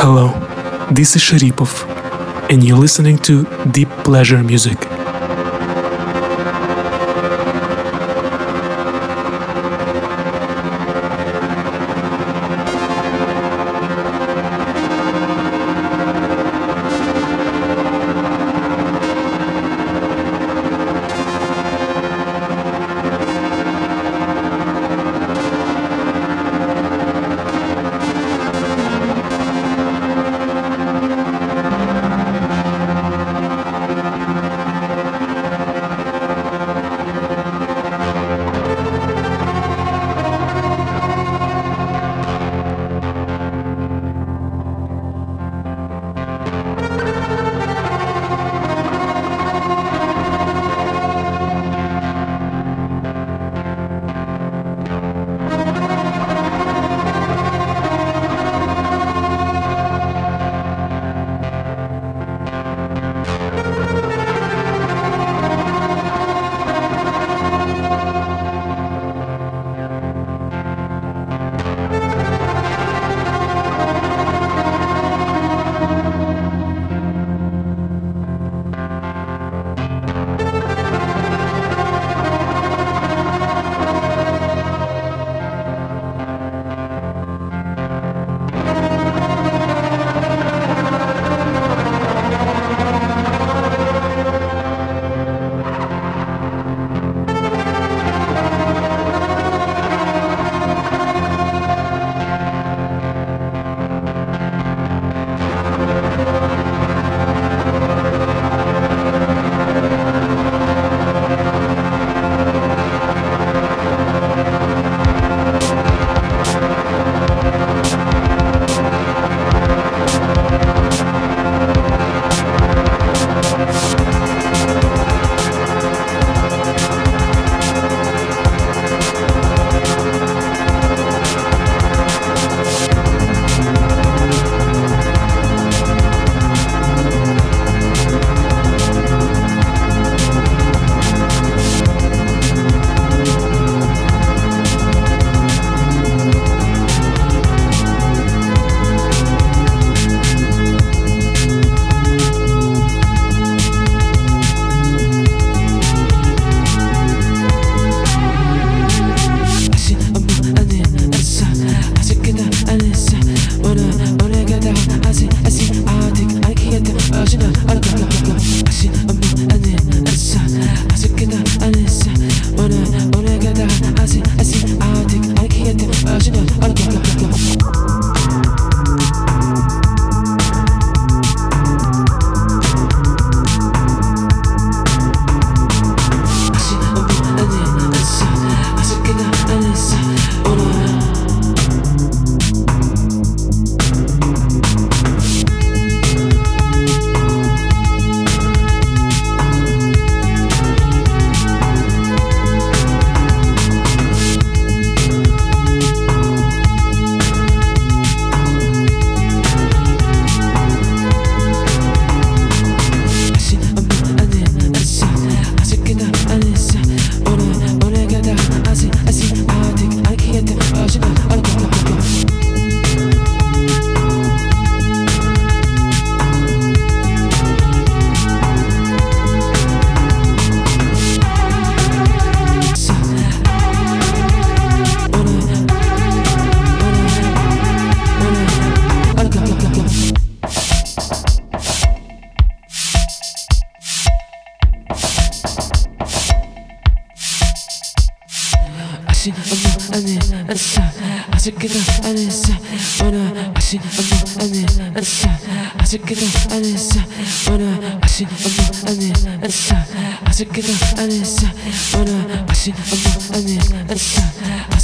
Hello, this is Sharipov, and you're listening to Deep Pleasure Music.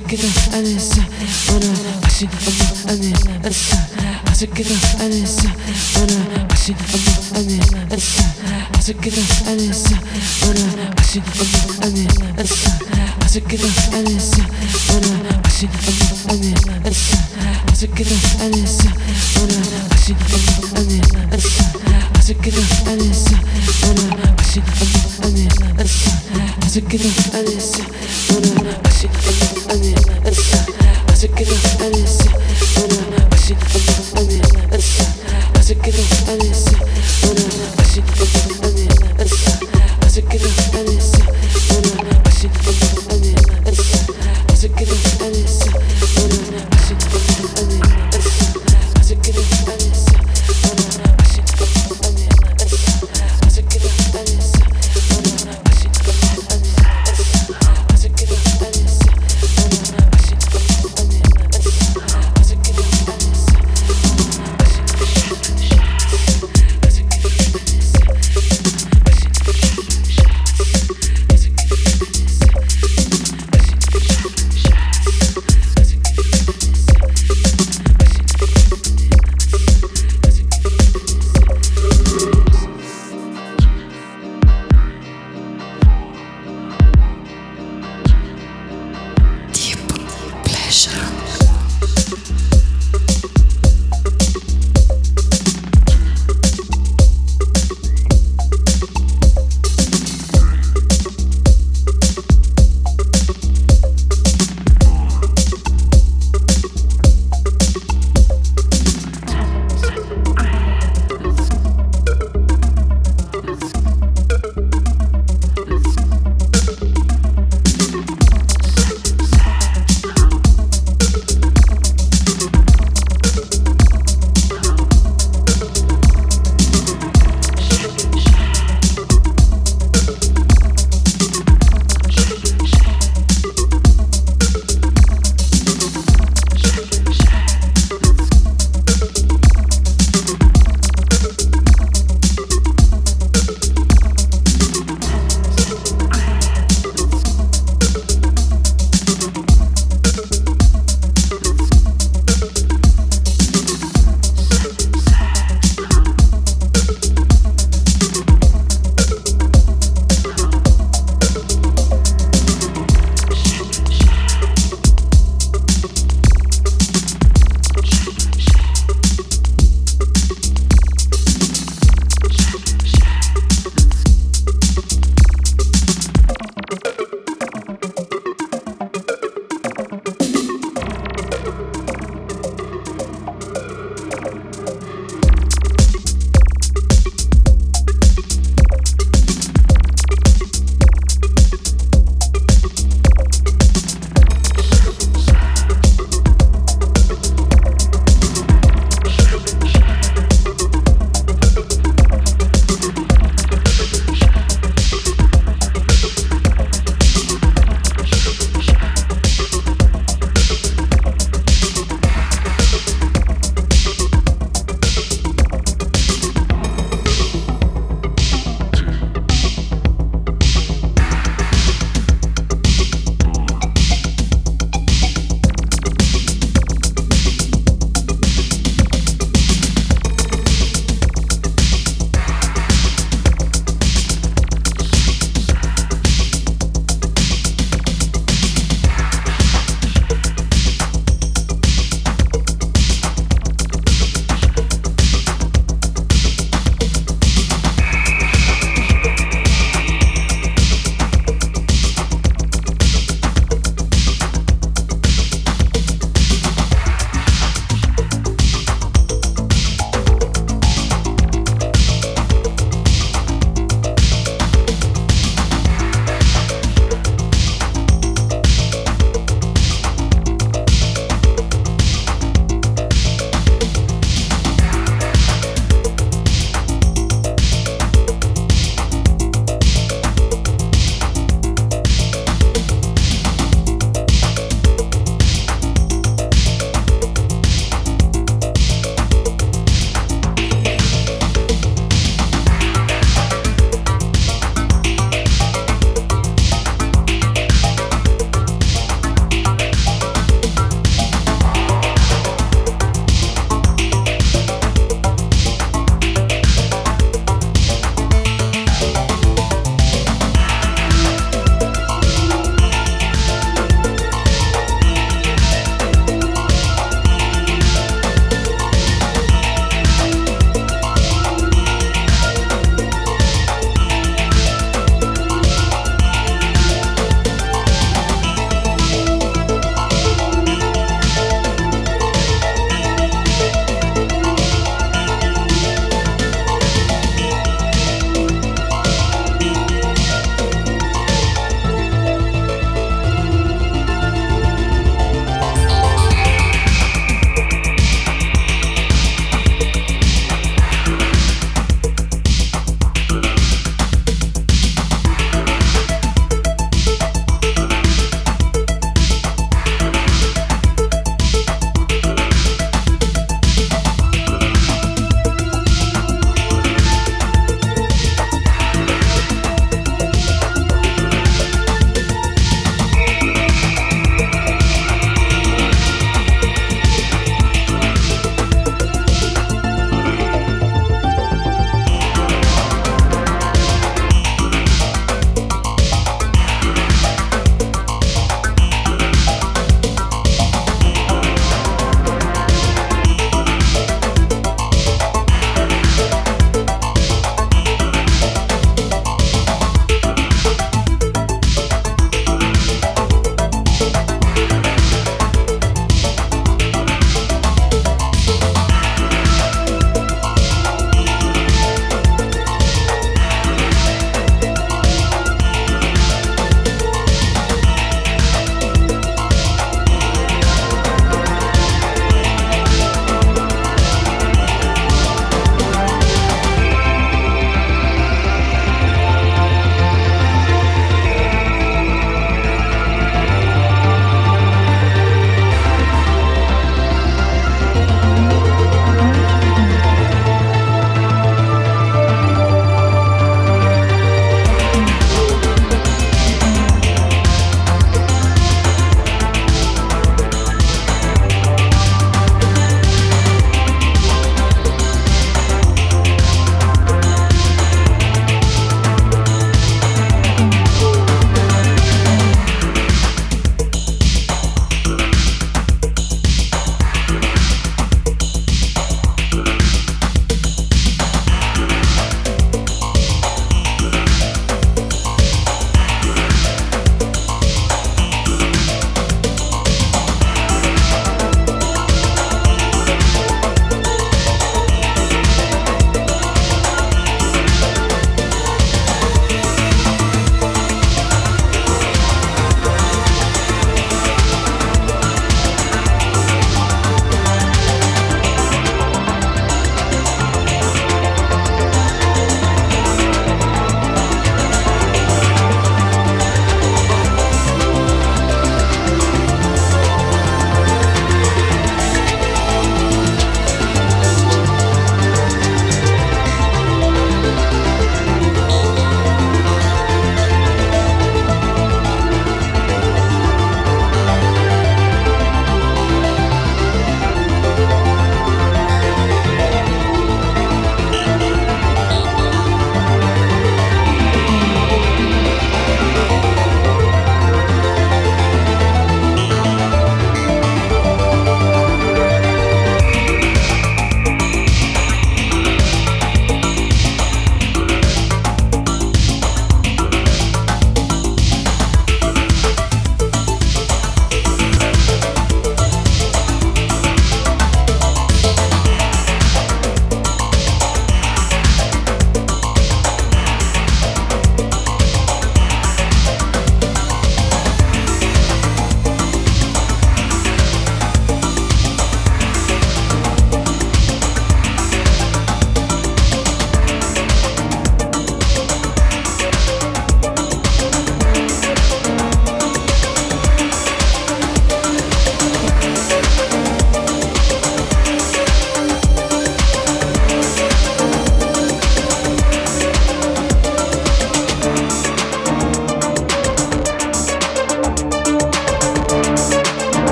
together and it's wanna push it up and it and start. I together and it's wanna push it up and it and start. I together and it's wanna push it up and it and start. I together and it's wanna push it up and it and start.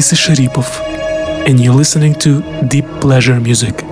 This is Sharipov, and you're listening to Deep Pleasure Music.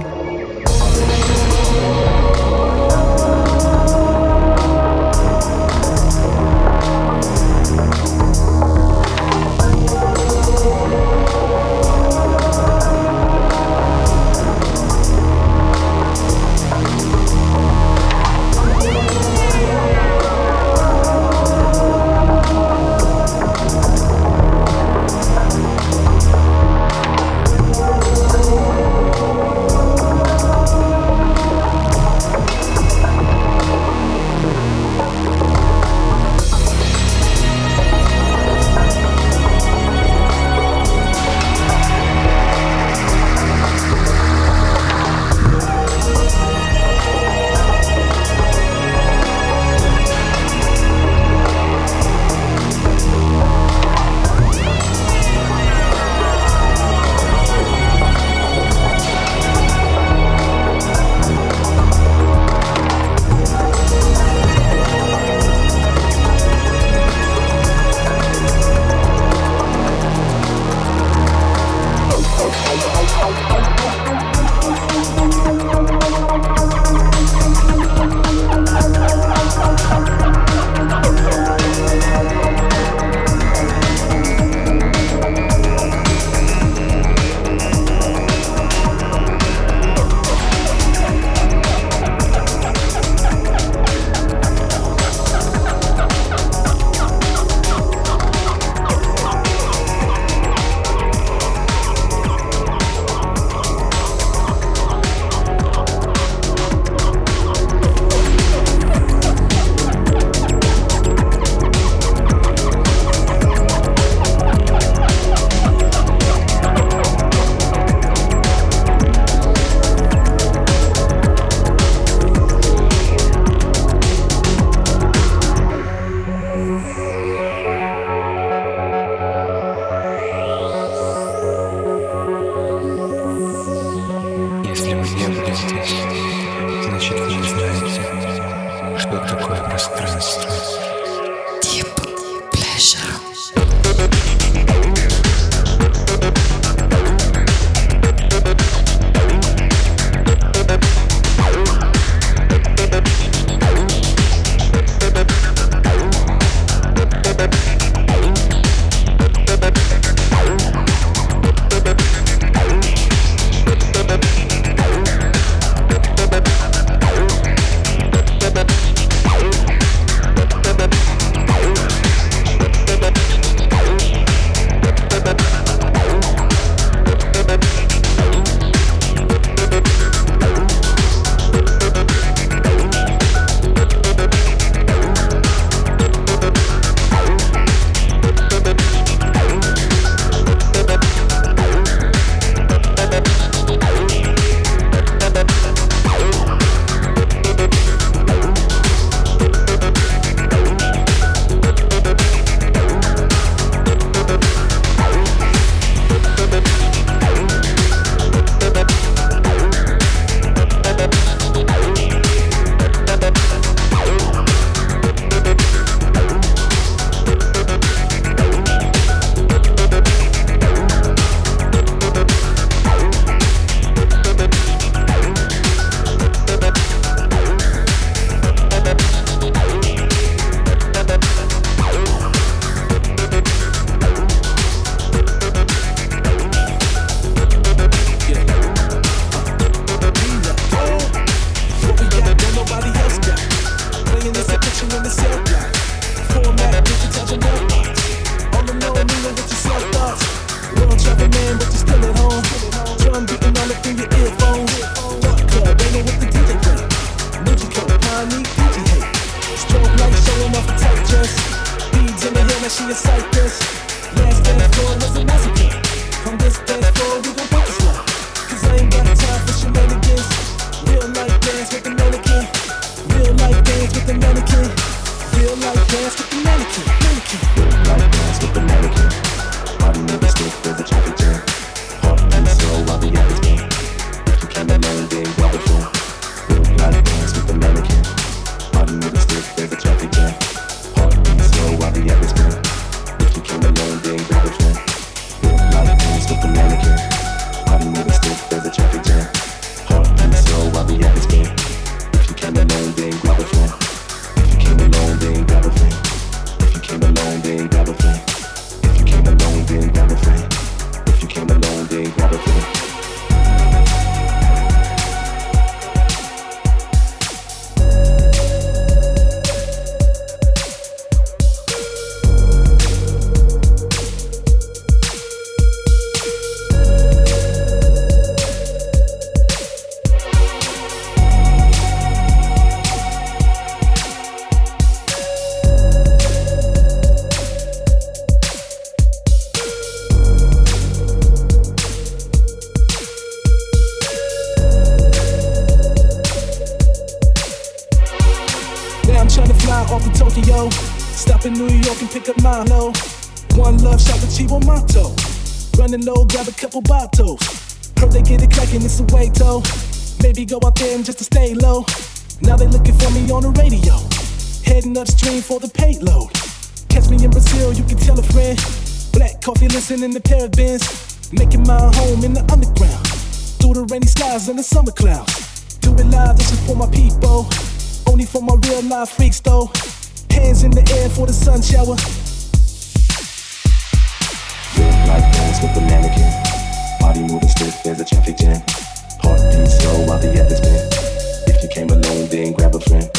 Stop in New York and pick up Milo. One love shot the Chivo motto. Running low, grab a couple bottles. Heard they get it cracking, it's a way to. Maybe go out there and just to stay low. Now they looking for me on the radio. Heading upstream for the payload. Catch me in Brazil, you can tell a friend. Black coffee, listening to bins. Making my home in the underground. Through the rainy skies and the summer clouds. Do it live, this is for my people. Only for my real life freaks though. Hands in the air for the sun shower. Real life dance with the mannequin. Body moving stiff as a traffic jam. Heartbeat slow while the others spin. If you came alone, then grab a friend.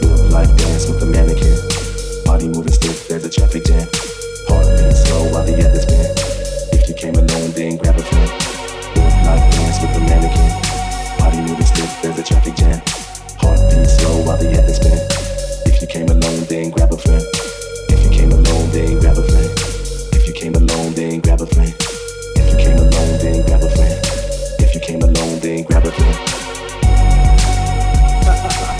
Real life dance with the mannequin. Body moving stiff as a traffic jam. Heartbeat slow while the others spin. If you came alone, then grab a friend. Real life dance with the mannequin. Body moving stiff as a traffic jam. Heartbeat slow while the others spin. If you came alone, then grab a friend. If you came alone, then grab a friend. If you came alone, then grab a friend. If you came alone, then grab a friend. If you came alone, then grab a friend.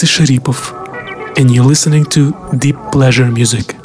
this is Sharipov, and you're listening to Deep Pleasure Music.